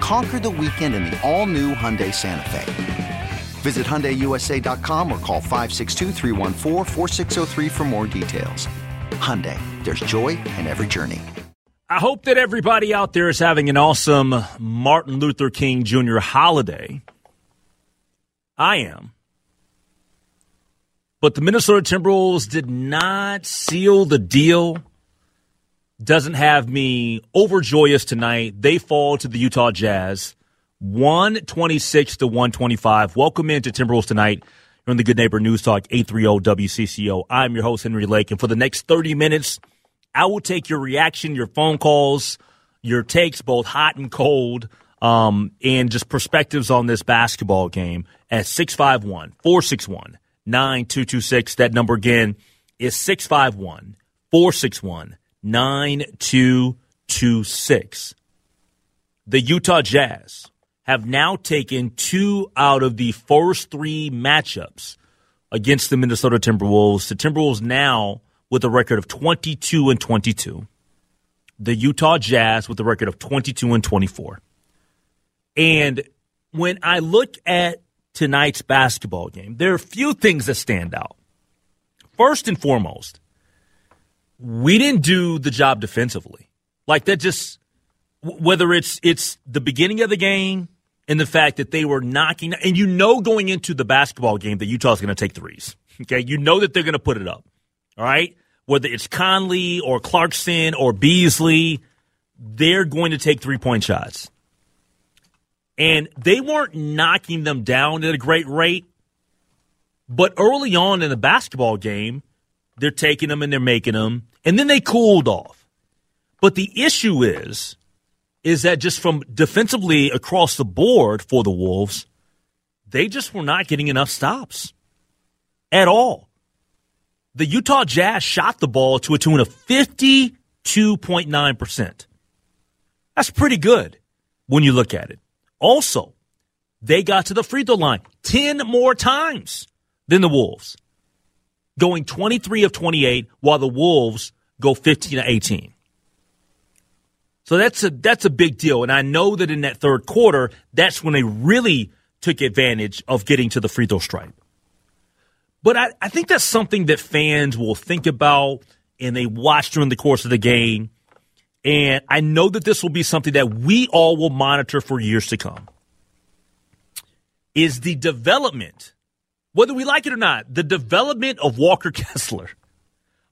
Conquer the weekend in the all-new Hyundai Santa Fe. Visit HyundaiUSA.com or call 562 for more details. Hyundai, there's joy in every journey. I hope that everybody out there is having an awesome Martin Luther King Jr. holiday. I am. But the Minnesota Timberwolves did not seal the deal. Doesn't have me overjoyous tonight. They fall to the Utah Jazz, 126 to 125. Welcome into Timberwolves tonight. You're on the Good Neighbor News Talk, 830 WCCO. I'm your host, Henry Lake. And for the next 30 minutes, I will take your reaction, your phone calls, your takes, both hot and cold, um, and just perspectives on this basketball game at 651 461 9226. That number again is 651 461 9226. The Utah Jazz have now taken two out of the first three matchups against the Minnesota Timberwolves. The Timberwolves now with a record of 22 and 22. The Utah Jazz with a record of 22 and 24. And when I look at tonight's basketball game, there are a few things that stand out. First and foremost, we didn't do the job defensively. Like that just whether it's it's the beginning of the game and the fact that they were knocking and you know going into the basketball game that Utah's going to take threes. Okay? You know that they're going to put it up. All right? Whether it's Conley or Clarkson or Beasley, they're going to take three-point shots and they weren't knocking them down at a great rate. But early on in the basketball game, they're taking them and they're making them, and then they cooled off. But the issue is, is that just from defensively across the board for the Wolves, they just were not getting enough stops at all. The Utah Jazz shot the ball to a tune of 52.9%. That's pretty good when you look at it. Also, they got to the free throw line 10 more times than the Wolves, going 23 of 28, while the Wolves go 15 to 18. So that's a that's a big deal, and I know that in that third quarter, that's when they really took advantage of getting to the free throw stripe. But I, I think that's something that fans will think about and they watch during the course of the game and I know that this will be something that we all will monitor for years to come. Is the development, whether we like it or not, the development of Walker Kessler.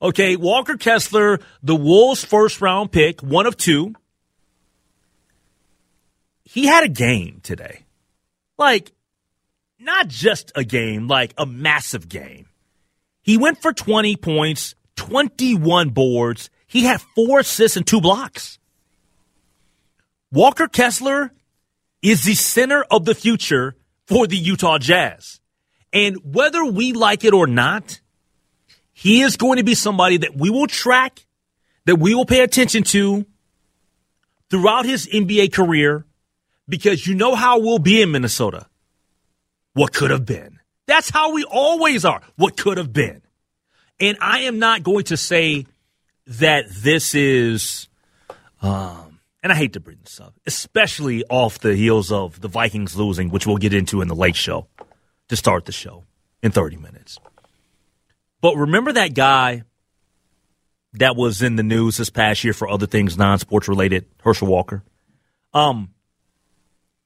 Okay, Walker Kessler, the Wolves' first round pick, one of two. He had a game today. Like, not just a game, like a massive game. He went for 20 points, 21 boards, he had four assists and two blocks. Walker Kessler is the center of the future for the Utah Jazz. And whether we like it or not, he is going to be somebody that we will track, that we will pay attention to throughout his NBA career because you know how we'll be in Minnesota. What could have been. That's how we always are. What could have been. And I am not going to say that this is, um, and I hate to bring this up, especially off the heels of the Vikings losing, which we'll get into in the late show to start the show in 30 minutes. But remember that guy that was in the news this past year for other things non sports related, Herschel Walker? Um,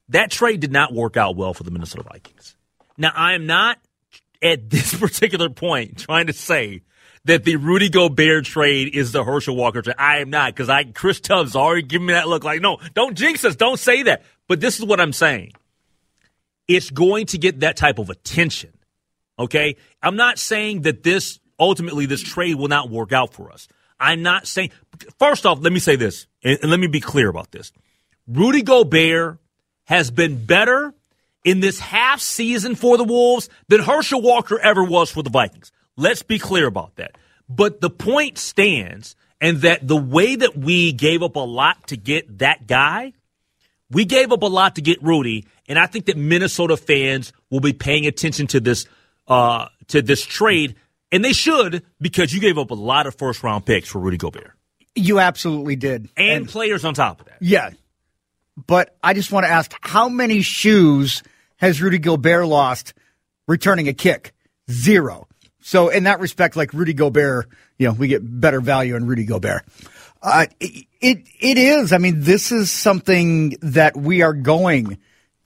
that trade did not work out well for the Minnesota Vikings. Now, I am not at this particular point trying to say that the Rudy Gobert trade is the Herschel Walker trade. I am not because I Chris Tubbs already giving me that look like no, don't jinx us, don't say that. But this is what I'm saying. It's going to get that type of attention. Okay, I'm not saying that this ultimately this trade will not work out for us. I'm not saying. First off, let me say this, and let me be clear about this. Rudy Gobert has been better in this half season for the Wolves than Herschel Walker ever was for the Vikings. Let's be clear about that. But the point stands, and that the way that we gave up a lot to get that guy, we gave up a lot to get Rudy, and I think that Minnesota fans will be paying attention to this uh, to this trade, and they should because you gave up a lot of first round picks for Rudy Gobert. You absolutely did, and, and players on top of that. Yeah, but I just want to ask, how many shoes has Rudy Gobert lost returning a kick? Zero. So in that respect, like Rudy Gobert, you know, we get better value in Rudy Gobert. Uh, it, it, it is. I mean, this is something that we are going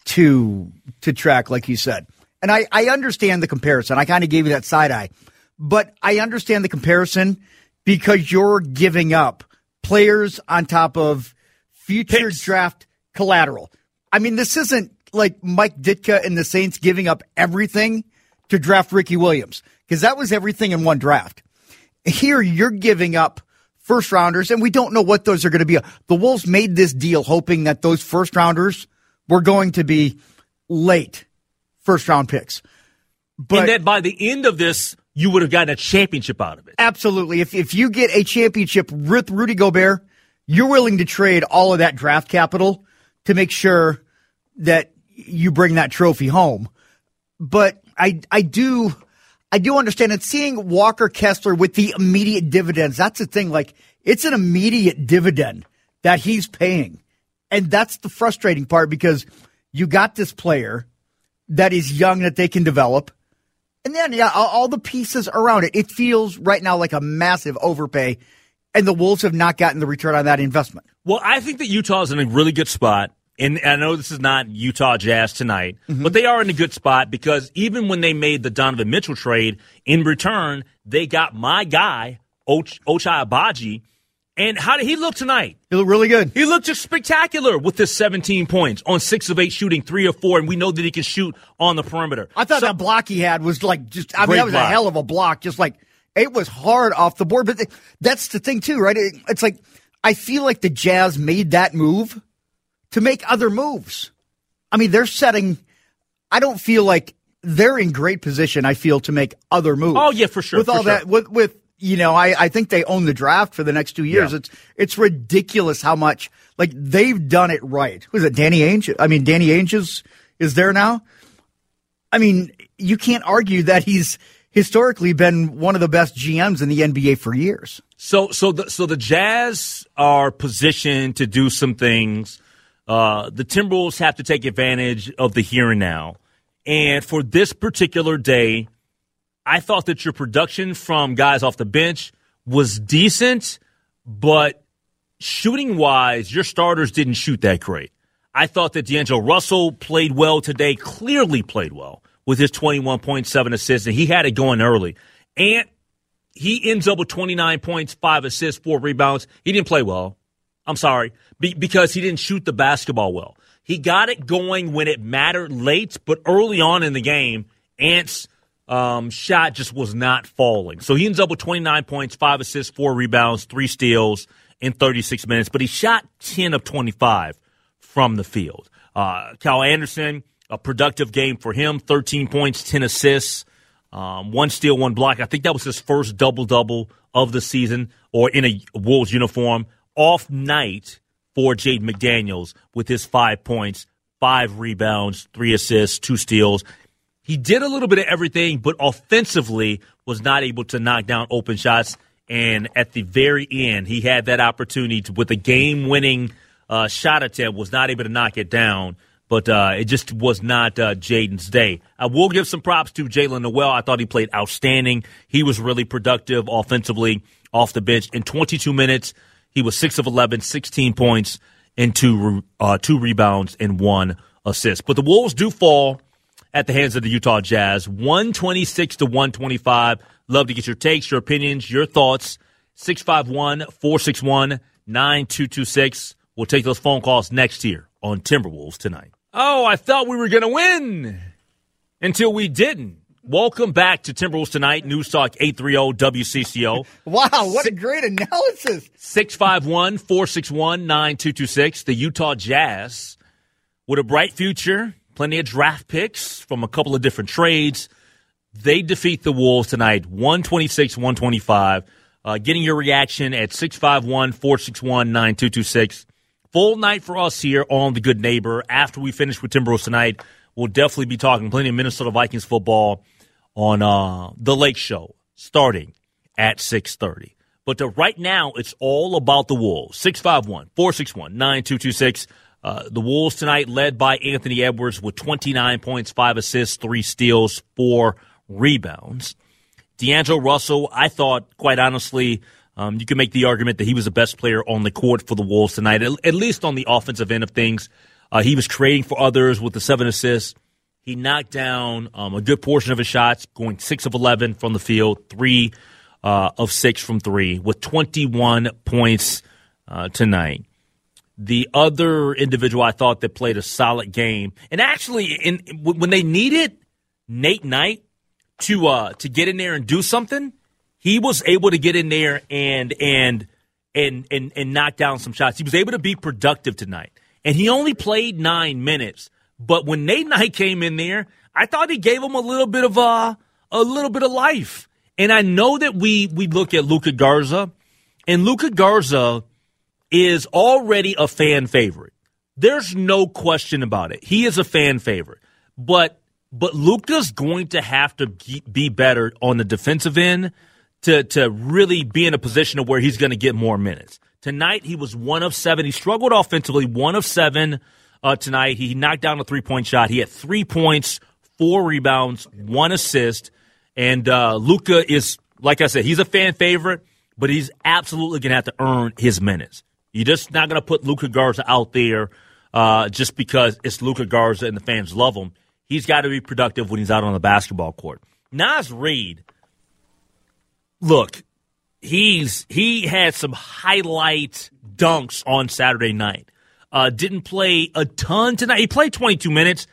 to to track, like you said. And I, I understand the comparison. I kind of gave you that side eye, but I understand the comparison because you're giving up players on top of future Picks. draft collateral. I mean, this isn't like Mike Ditka and the Saints giving up everything to draft Ricky Williams because that was everything in one draft. Here, you're giving up first rounders, and we don't know what those are going to be. The Wolves made this deal hoping that those first rounders were going to be late first round picks. But and that by the end of this, you would have gotten a championship out of it. Absolutely. If, if you get a championship with Rudy Gobert, you're willing to trade all of that draft capital to make sure that you bring that trophy home. But I I do I do understand it. Seeing Walker Kessler with the immediate dividends, that's the thing. Like it's an immediate dividend that he's paying. And that's the frustrating part because you got this player that is young that they can develop. And then, yeah, all the pieces around it. It feels right now like a massive overpay. And the Wolves have not gotten the return on that investment. Well, I think that Utah is in a really good spot and I know this is not Utah Jazz tonight, mm-hmm. but they are in a good spot because even when they made the Donovan Mitchell trade, in return, they got my guy, Och- Ochai Agbaji. And how did he look tonight? He looked really good. He looked just spectacular with his 17 points on six of eight shooting, three or four, and we know that he can shoot on the perimeter. I thought so, that block he had was like just, I mean, that was block. a hell of a block. Just like, it was hard off the board. But that's the thing, too, right? It's like, I feel like the Jazz made that move to make other moves. I mean, they're setting. I don't feel like they're in great position. I feel to make other moves. Oh yeah, for sure. With all sure. that, with with you know, I I think they own the draft for the next two years. Yeah. It's it's ridiculous how much like they've done it right. Who's it? Danny Ainge. I mean, Danny Ainge is is there now. I mean, you can't argue that he's historically been one of the best GMs in the NBA for years. So so the so the Jazz are positioned to do some things uh, the Timberwolves have to take advantage of the here and now. And for this particular day, I thought that your production from guys off the bench was decent, but shooting wise, your starters didn't shoot that great. I thought that D'Angelo Russell played well today, clearly played well with his 21.7 assists, and he had it going early. And he ends up with 29 points, five assists, four rebounds. He didn't play well. I'm sorry, be, because he didn't shoot the basketball well. He got it going when it mattered late, but early on in the game, Ant's um, shot just was not falling. So he ends up with 29 points, five assists, four rebounds, three steals in 36 minutes, but he shot 10 of 25 from the field. Uh, Kyle Anderson, a productive game for him, 13 points, 10 assists, um, one steal, one block. I think that was his first double double of the season or in a Wolves uniform off night for Jaden McDaniels with his five points, five rebounds, three assists, two steals. He did a little bit of everything, but offensively was not able to knock down open shots. And at the very end, he had that opportunity to, with a game winning uh, shot attempt, was not able to knock it down. But uh, it just was not uh, Jaden's day. I will give some props to Jaylen Nowell. I thought he played outstanding. He was really productive offensively off the bench in 22 minutes. He was six of 11, 16 points and two uh, two rebounds and one assist. But the Wolves do fall at the hands of the Utah Jazz, 126 to 125. Love to get your takes, your opinions, your thoughts. 651 461 9226. We'll take those phone calls next year on Timberwolves tonight. Oh, I thought we were going to win until we didn't. Welcome back to Timberwolves Tonight, News Talk 830 WCCO. Wow, what a great analysis. 651 461 9226. The Utah Jazz with a bright future, plenty of draft picks from a couple of different trades. They defeat the Wolves tonight, 126 125. Uh, getting your reaction at 651 461 9226. Full night for us here on The Good Neighbor. After we finish with Timberwolves tonight, we'll definitely be talking plenty of Minnesota Vikings football on uh, the Lake Show starting at 6:30. But to right now, it's all about the Wolves. 651 461 9226. Uh, the Wolves tonight led by Anthony Edwards with 29 points, 5 assists, 3 steals, 4 rebounds. D'Angelo Russell, I thought, quite honestly, um, you can make the argument that he was the best player on the court for the Wolves tonight, at, least on the offensive end of things. Uh, he was creating for others with the seven assists. He knocked down um, a good portion of his shots, going six of 11 from the field, three uh, of six from three, with 21 points uh, tonight. The other individual I thought that played a solid game, and actually, in, when they needed Nate Knight to uh, to get in there and do something, he was able to get in there and and and and and knock down some shots. He was able to be productive tonight, and he only played nine minutes. But when Nate Knight came in there, I thought he gave him a little bit of a a little bit of life. And I know that we we look at Luka Garza, and Luka Garza is already a fan favorite. There's no question about it. He is a fan favorite. But but Luka's going to have to be better on the defensive end to to really be in a position of where he's going to get more minutes. Tonight he was one of seven. He struggled offensively, one of seven uh, tonight. He knocked down a three point shot. He had three points, four rebounds, one assist. And uh, Luka is, like I said, he's a fan favorite, but he's absolutely going to have to earn his minutes. You're just not going to put Luka Garza out there uh, just because it's Luka Garza and the fans love him. He's got to be productive when he's out on the basketball court. Naz Reid, look, he's he had some highlight dunks on Saturday night. Uh, didn't play a ton tonight. He played 22 minutes,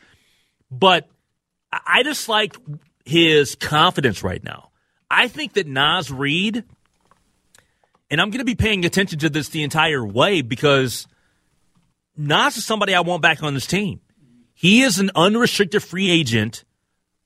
but I just like his confidence right now. I think that Naz Reid, and I'm going to be paying attention to this the entire way because Naz is somebody I want back on this team. He is an unrestricted free agent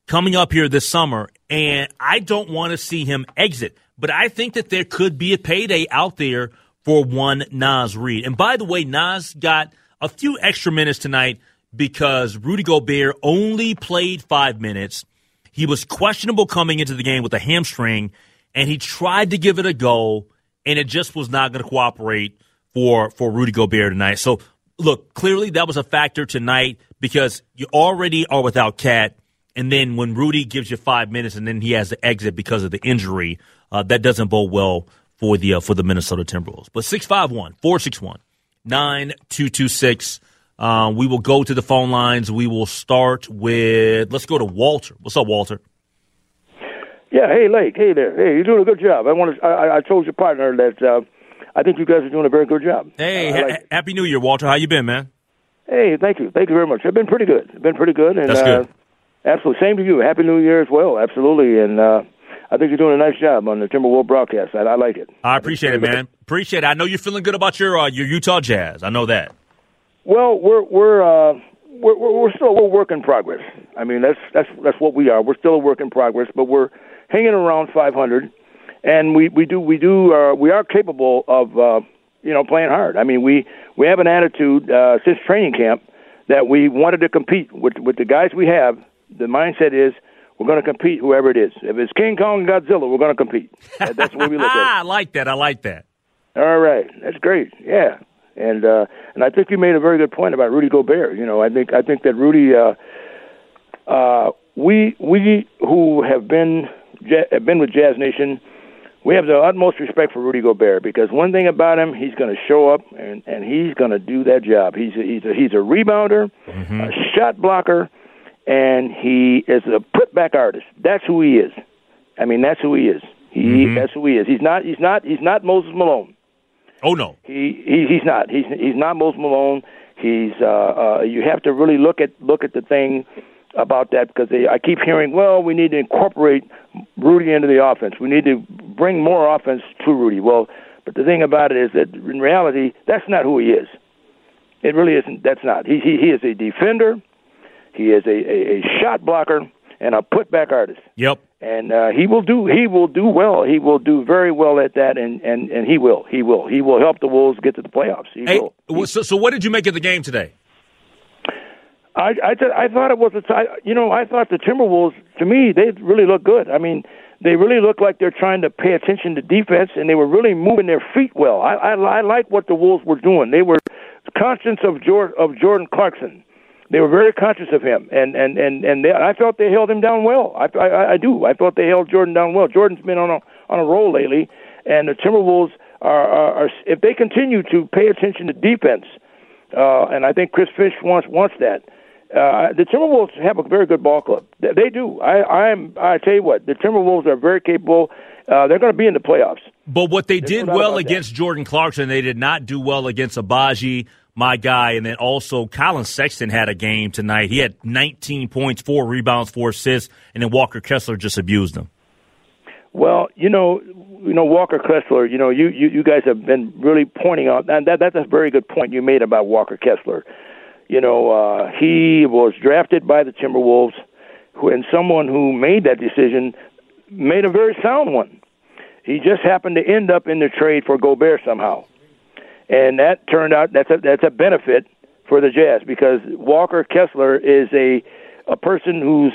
coming up here this summer, and I don't want to see him exit. But I think that there could be a payday out there for one Naz Reid. And by the way, Naz got a few extra minutes tonight because Rudy Gobert only played five minutes. He was questionable coming into the game with a hamstring, and he tried to give it a go, and it just was not going to cooperate for for Rudy Gobert tonight. So, look, clearly that was a factor tonight because you already are without KAT, and then when Rudy gives you five minutes and then he has to exit because of the injury, uh, that doesn't bode well for the uh, for the Minnesota Timberwolves. But 651 461 9226. Uh, we will go to the phone lines. We will start with, let's go to Walter. What's up, Walter? Yeah, hey, Lake. Hey there. Hey, you're doing a good job. I want to, I, I told your partner that uh, I think you guys are doing a very good job. Hey, uh, like happy New Year, Walter. How you been, man? Hey, thank you. Thank you very much. I've been pretty good. I've been pretty good. And, That's good. Uh, absolutely. Same to you. Happy New Year as well. Absolutely. And, uh, I think you're doing a nice job on the Timberwolf broadcast. I, I like it. I appreciate it, man. Appreciate it. I know you're feeling good about your uh, your Utah Jazz. I know that. Well, we're we're uh, we're we're still we're work in progress. I mean, that's that's that's what we are. We're still a work in progress, but we're hanging around 500, and we we do we do uh, we are capable of uh, you know playing hard. I mean, we we have an attitude uh, since training camp that we wanted to compete with with the guys we have. The mindset is we're going to compete, whoever it is. If it's King Kong and Godzilla, we're going to compete. That's the way we look at it. I like that. I like that. All right, that's great. Yeah, and uh, and I think you made a very good point about Rudy Gobert. You know, I think I think that Rudy, uh, uh, we we who have been have been with Jazz Nation, we have the utmost respect for Rudy Gobert because one thing about him, he's going to show up and and he's going to do that job. He's a, he's a, he's a rebounder, mm-hmm. a shot blocker and he is a putback artist. That's who he is. I mean, that's who he is. He Mm-hmm. that's who he is. He's not he's not he's not Moses Malone. Oh no. He, he he's not. He's he's not Moses Malone. He's uh, uh, you have to really look at look at the thing about that because they, I keep hearing, well, we need to incorporate Rudy into the offense. We need to bring more offense to Rudy. Well, but the thing about it is that in reality, that's not who he is. It really isn't. That's not. He he, he is a defender. He is a, a, a shot blocker and a putback artist Yep. and uh, he will do he will do well. He will do very well at that, and and and he will he will he will help the Wolves get to the playoffs. He Hey, will. so, so what did you make of the game today? I I, th- I thought it was a t- you know I thought the Timberwolves to me they really look good. I mean they really look like they're trying to pay attention to defense, and they were really moving their feet well. I I, I like what the Wolves were doing. They were conscious of Jordan of Jordan Clarkson. They were very conscious of him, and and and and they, I felt they held him down well. I, I I do. I felt they held Jordan down well. Jordan's been on a on a roll lately, and the Timberwolves are, are, are if they continue to pay attention to defense, uh, and I think Chris Finch wants wants that. Uh, the Timberwolves have a very good ball club. They, they do. I I'm I tell you what, the Timberwolves are very capable. Uh, they're going to be in the playoffs. But what they There's did no well about that. against Jordan Clarkson, they did not do well against Agbaji, my guy, and then also Collin Sexton had a game tonight. He had 19 points, four rebounds, four assists, and then Walker Kessler just abused him. Well, you know, you know Walker Kessler. You know, you you, you guys have been really pointing out, and that that's a very good point you made about Walker Kessler. You know, uh, he was drafted by the Timberwolves, who, and someone who made that decision made a very sound one. He just happened to end up in the trade for Gobert somehow, and that turned out that's a that's a benefit for the Jazz because Walker Kessler is a a person who's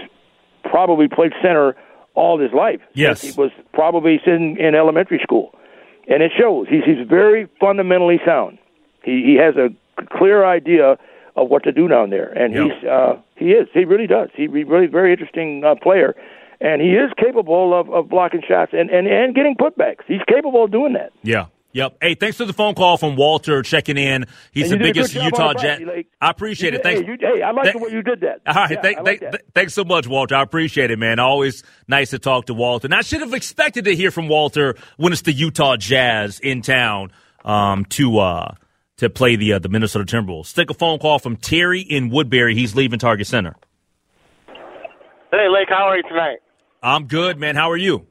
probably played center all his life. Yes. he was probably in, in elementary school, and it shows. He's he's very fundamentally sound. He he has a clear idea of what to do down there, and Yeah. he's uh, he is he really does. He he's really very interesting uh, player, and he is capable of, of blocking shots and, and and getting putbacks. He's capable of doing that. Yeah. Yep. Hey, thanks for the phone call from Walter checking in. He's the you did a biggest Utah on the Jazz. like- I appreciate you it. did- Thanks. Hey, you, hey I like Th- the way you did that. All right, Yeah, thank, I like thank, that. th- thanks so much, Walter. I appreciate it, man. Always nice to talk to Walter. And I should have expected to hear from Walter when it's the Utah Jazz in town um, to uh, to play the uh, the Minnesota Timberwolves. Take a phone call from Terry in Woodbury. He's leaving Target Center. Hey, Lake, how are you tonight? I'm good, man. How are you?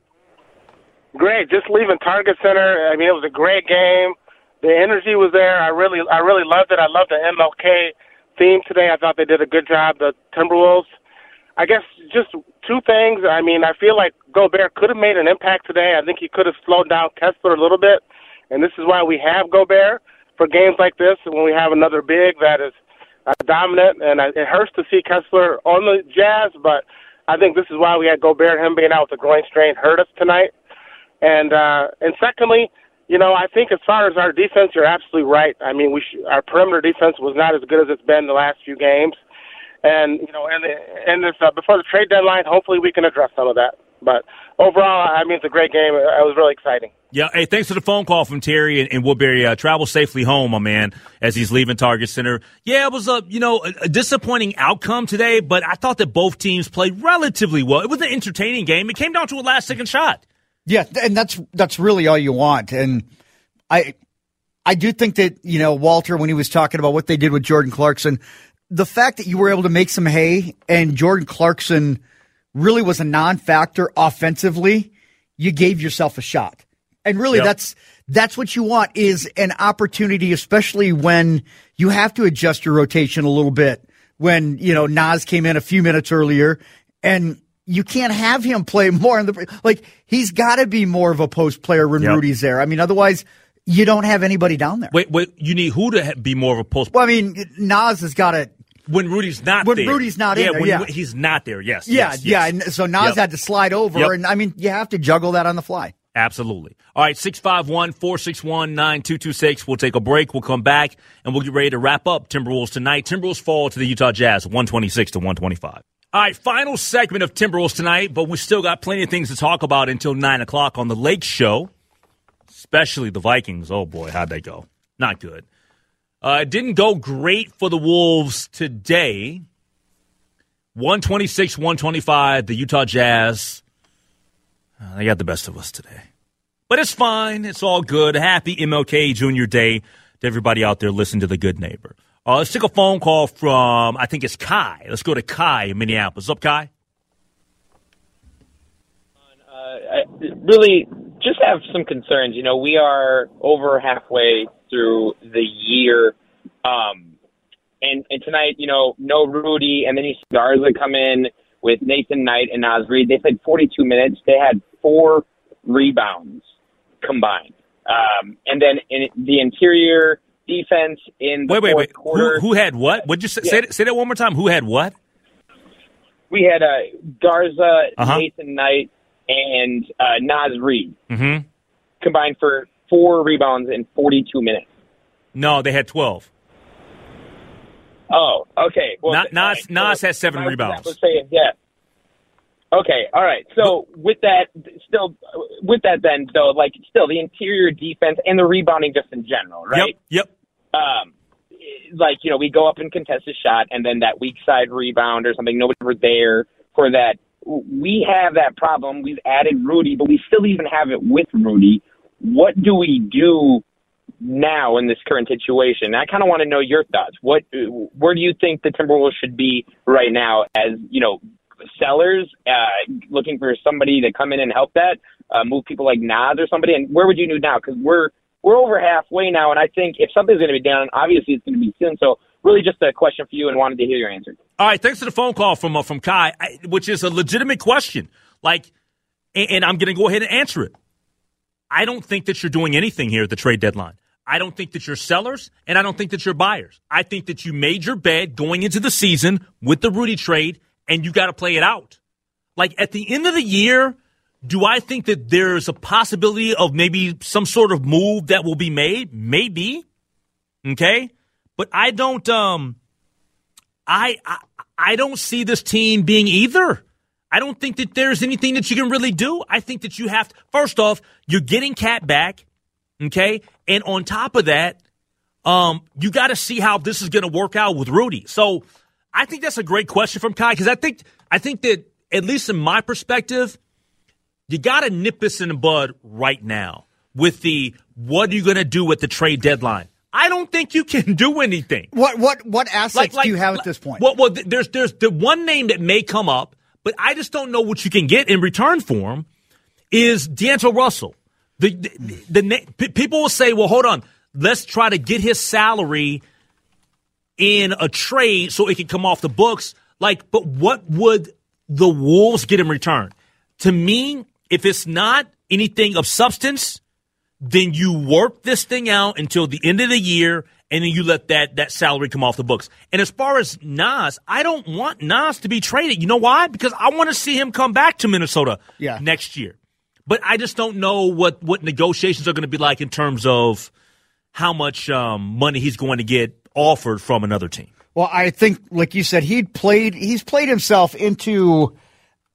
Great. Just leaving Target Center. I mean, it was a great game. The energy was there. I really, I really loved it. I loved the MLK theme today. I thought they did a good job. The Timberwolves. I guess just two things. I mean, I feel like Gobert could have made an impact today. I think he could have slowed down Kessler a little bit, and this is why we have Gobert for games like this. When we have another big that is uh, dominant, and I, it hurts to see Kessler on the Jazz, but I think this is why we had Gobert. Him being out with a groin strain hurt us tonight. And uh, and secondly, you know, I think as far as our defense, you're absolutely right. I mean, we sh- our perimeter defense was not as good as it's been the last few games. And you know, and and this uh, before the trade deadline, hopefully we can address some of that. But overall, I mean, it's a great game. It was really exciting. Yeah. Hey, thanks for the phone call from Terry in, in Woodbury. Uh, travel safely home, my man, as he's leaving Target Center. Yeah, it was a you know a, a disappointing outcome today, but I thought that both teams played relatively well. It was an entertaining game. It came down to a last second shot. Yeah, and that's that's really all you want. And I I do think that, you know, Walter, when he was talking about what they did with Jordan Clarkson, the fact that you were able to make some hay and Jordan Clarkson really was a non factor offensively, you gave yourself a shot. And really Yep. that's that's what you want is an opportunity, especially when you have to adjust your rotation a little bit. When, you know, Naz came in a few minutes earlier and you can't have him play more in the like he's got to be more of a post player when Yep. Rudy's there. I mean, otherwise you don't have anybody down there. Wait, wait. You need who to be more of a post Well, I mean, Naz has got to. when Rudy's not When there. Rudy's not in there, when yeah. he's not there. Yes. Yeah, yes, yeah. yes. And so Naz Yep. had to slide over, Yep. and I mean, you have to juggle that on the fly. Absolutely. All right, 651 461 9226. We'll take a break. We'll come back and we'll get ready to wrap up Timberwolves tonight. Timberwolves fall to the Utah Jazz 126 to 125. All right, final segment of Timberwolves tonight, but we still got plenty of things to talk about until 9 o'clock on the Lake Show, especially the Vikings. Oh boy, how'd they go? Not good. Uh, it didn't go great for the Wolves today. 126 125, the Utah Jazz Uh, they got the best of us today. But it's fine. It's all good. Happy MLK Junior Day to everybody out there listening to The Good Neighbor. Uh, let's take a phone call from, I think it's Kai. Let's go to Kai in Minneapolis. What's up, Kai? Uh, I really just have some concerns. You know, we are over halfway through the year. Um, and, and tonight, you know, no Rudy, and then you see Garza come in with Nathan Knight and Naz Reid. They played 42 minutes. They had four rebounds combined. Um, and then in the interior defense in the wait, wait, fourth wait. quarter. Who, who had what? Would you say, Yeah. say, that, say that one more time? Who had what? we had uh, Garza, Uh-huh. Nathan Knight, and uh, Naz Reid Mm-hmm. combined for four rebounds in 42 minutes. No, they had 12. Oh, okay. Well, Na- Naz- right. Naz So has seven rebounds. I was saying, yeah. Okay, all right. So with that, still, with that, then though, like still the interior defense and the rebounding just in general, right? Yep, yep. Um, like you know, we go up and contest a shot, and then that weak side rebound or something. Nobody's ever there for that. We have that problem. We've added Rudy, but we still even have it with Rudy. What do we do now in this current situation? I kind of want to know your thoughts. What, where do you think the Timberwolves should be right now? As you know, sellers uh, looking for somebody to come in and help that, uh, move people like Naz or somebody. And where would you do now? Because we're we're over halfway now, and I think if something's going to be done, obviously it's going to be soon. So, really, just a question for you, and wanted to hear your answer. All right, thanks for the phone call from uh, from Kai, I, which is a legitimate question. Like, and, and I'm going to go ahead and answer it. I don't think that you're doing anything here at the trade deadline. I don't think that you're sellers, and I don't think that you're buyers. I think that you made your bed going into the season with the Rudy trade, and you got to play it out. Like at the end of the year, do I think that there's a possibility of maybe some sort of move that will be made? Maybe. Okay, but I don't. Um, I, I I don't see this team being either. I don't think that there's anything that you can really do. I think that you have to, first off, you're getting KAT back, okay? And on top of that, um, you got to see how this is going to work out with Rudy. So I think that's a great question from Kai because I think I think that at least in my perspective, you got to nip this in the bud right now with the what are you going to do with the trade deadline. I don't think you can do anything. What what what assets do you have at this point? Well, well, there's there's the one name that may come up, but I just don't know what you can get in return for him. Is D'Angelo Russell? The the, the, p- people will say, well, hold on, let's try to get his salary in a trade so it can come off the books. Like, but what would the Wolves get in return? To me, if it's not anything of substance, then you work this thing out until the end of the year and then you let that that salary come off the books. And as far as Naz, I don't want Naz to be traded. You know why? Because I want to see him come back to Minnesota Yeah. next year. But I just don't know what what negotiations are going to be like in terms of how much um, money he's going to get offered from another team. Well, I think, like you said, he played. He's played himself into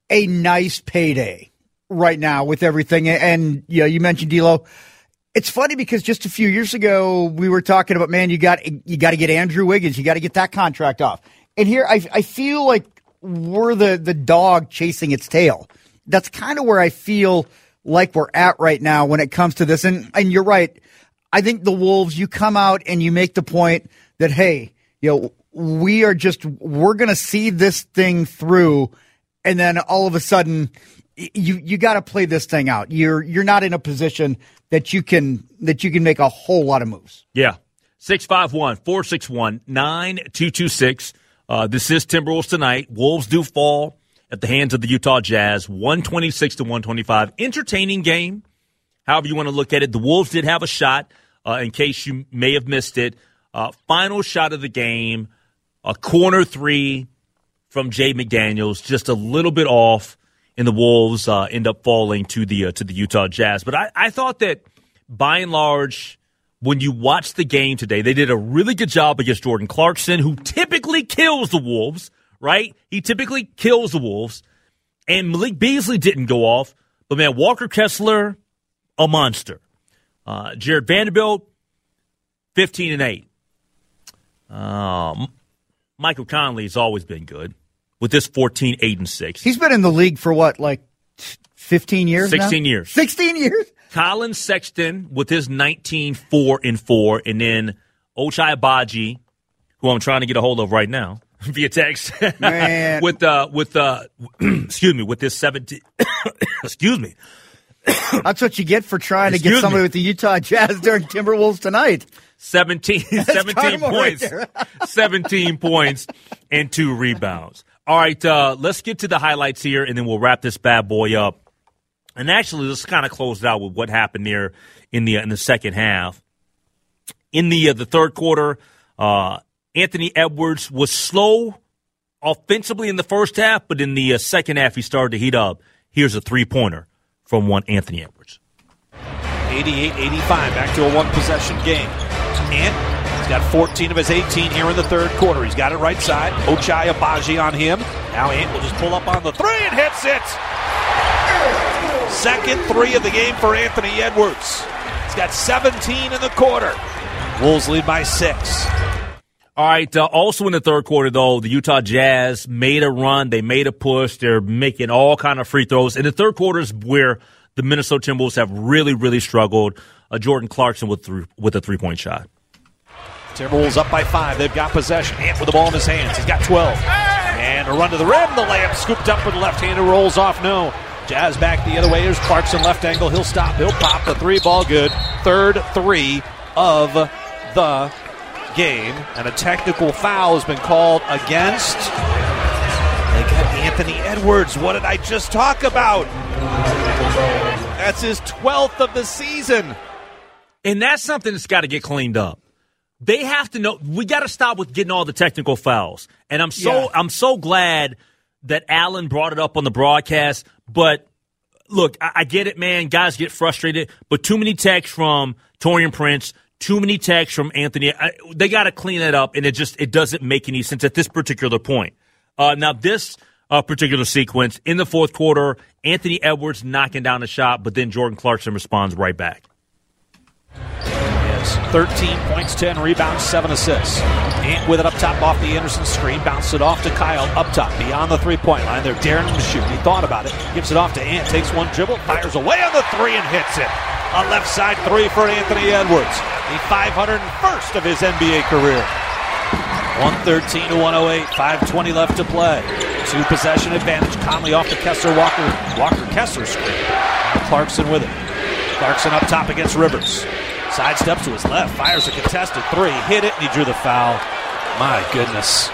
a nice payday right now with everything. And you know, you mentioned D'Lo. It's funny because just a few years ago we were talking about, man, you got you got to get Andrew Wiggins, you got to get that contract off. And here, I I feel like we're the the dog chasing its tail. That's kind of where I feel like we're at right now when it comes to this. And and you're right. I think the Wolves, you come out and you make the point that, hey, you know, we are just, we're going to see this thing through. And then all of a sudden, you, you got to play this thing out. You're, you're not in a position that you can, that you can make a whole lot of moves. Yeah. 651 461 9226. Uh, This is Timberwolves tonight. Wolves do fall at the hands of the Utah Jazz, 126 to 125. Entertaining game, however you want to look at it. The Wolves did have a shot, uh, in case you may have missed it. Uh, final shot of the game, a corner three from Jay McDaniels, just a little bit off, and the Wolves uh, end up falling to the uh, to the Utah Jazz. But I, I thought that by and large, when you watch the game today, they did a really good job against Jordan Clarkson, who typically kills the Wolves. Right? He typically kills the Wolves, and Malik Beasley didn't go off, but man, Walker Kessler, a monster. Uh, Jarred Vanderbilt, fifteen and eight. Um, Michael Conley has always been good with this 14, 8, and 6. He's been in the league for what, like 15 years. now? 16 years. 16 years. Collin Sexton with his 19 4 and 4, and then Ochai Agbaji, who I'm trying to get a hold of right now via text, Man. with uh with uh excuse me with this 17 excuse me That's what you get for trying to get somebody me. with the Utah Jazz during Timberwolves tonight. 17, 17 karma right points, 17 points and two rebounds. All right, uh, let's get to the highlights here, and then we'll wrap this bad boy up. And actually, let's kind of close it out with what happened there in the in the second half. In the uh, the third quarter, uh, Anthony Edwards was slow offensively in the first half, but in the uh, second half, he started to heat up. Here's a three pointer from one Anthony Edwards. 88 85, back to a one possession game. Ant, he's got 14 of his 18 here in the third quarter. He's got it right side. Ochai Agbaji on him. Now Ant will just pull up on the three and hits it. Second three of the game for Anthony Edwards. He's got 17 in the quarter. Wolves lead by six. All right. Uh, also in the third quarter, though, the Utah Jazz made a run. They made a push. They're making all kind of free throws. In the third quarter is where the Minnesota Timberwolves have really, really struggled. Uh, Jordan Clarkson with three, with a three point shot. Timberwolves up by five. They've got possession. Ant with the ball in his hands. He's got 12. And a run to the rim. The layup scooped up with the left hand. It rolls off. No. Jazz back the other way. Here's Clarkson left angle. He'll stop. He'll pop the three ball good. Third three of the game. And a technical foul has been called against. They got Anthony Edwards. What did I just talk about? That's his 12th of the season. And that's something that's got to get cleaned up. They have to know. We got to stop with getting all the technical fouls. And I'm so Yeah. I'm so glad that Allen brought it up on the broadcast. But look, I, I get it, man. Guys get frustrated, but too many texts from Taurean Prince, too many texts from Anthony. I, they got to clean it up, and it just it doesn't make any sense at this particular point. Uh, now this. Uh, particular sequence in the fourth quarter, Anthony Edwards knocking down a shot, but then Jordan Clarkson responds right back. Yes. 13 points, 10 rebounds, 7 assists. Ant with it up top off the Anderson screen. Bounced it off to Kyle up top beyond the three point line. They're daring him to shoot. He thought about it. Gives it off to Ant. Takes one dribble. Fires away on the three and hits it. A left side three for Anthony Edwards. The 501st of his NBA career. 113 to 108. 520 left to play. Two possession advantage. Conley off the Kessler Walker Walker Kessler screen. Clarkson with it. Clarkson up top against Rivers. Sidesteps to his left, fires a contested three, hit it, and he drew the foul. My goodness.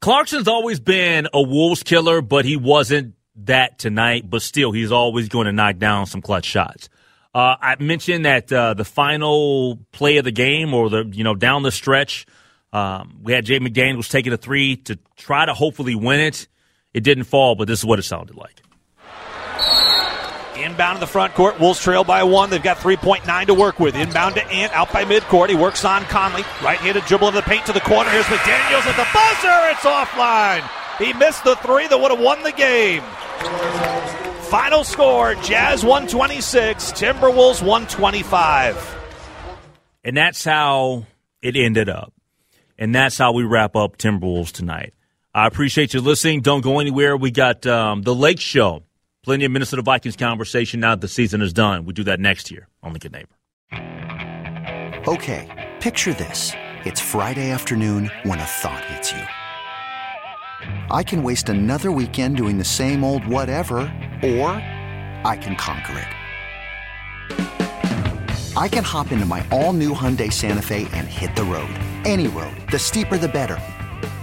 Clarkson's always been a Wolves killer, but he wasn't that tonight. But still, he's always going to knock down some clutch shots. Uh, I mentioned that uh, the final play of the game, or the you know down the stretch, um, we had Jay McDaniels taking a three to try to hopefully win it. It didn't fall, but this is what it sounded like. Inbound in the front court. Wolves trail by one. They've got 3.9 to work with. Inbound to Ant, out by midcourt. He works on Conley. Right-handed dribble into the paint to the corner. Here's McDaniels at the buzzer. It's offline. He missed the three that would have won the game. Final score, Jazz 126, Timberwolves 125. And that's how it ended up. And that's how we wrap up Timberwolves tonight. I appreciate you listening. Don't go anywhere. We got um, the Lake Show. Plenty of Minnesota Vikings conversation now that the season is done. We do that next year on The Good Neighbor. Okay, picture this. It's Friday afternoon when a thought hits you. I can waste another weekend doing the same old whatever, or I can conquer it. I can hop into my all new Hyundai Santa Fe and hit the road. Any road. The steeper, the better.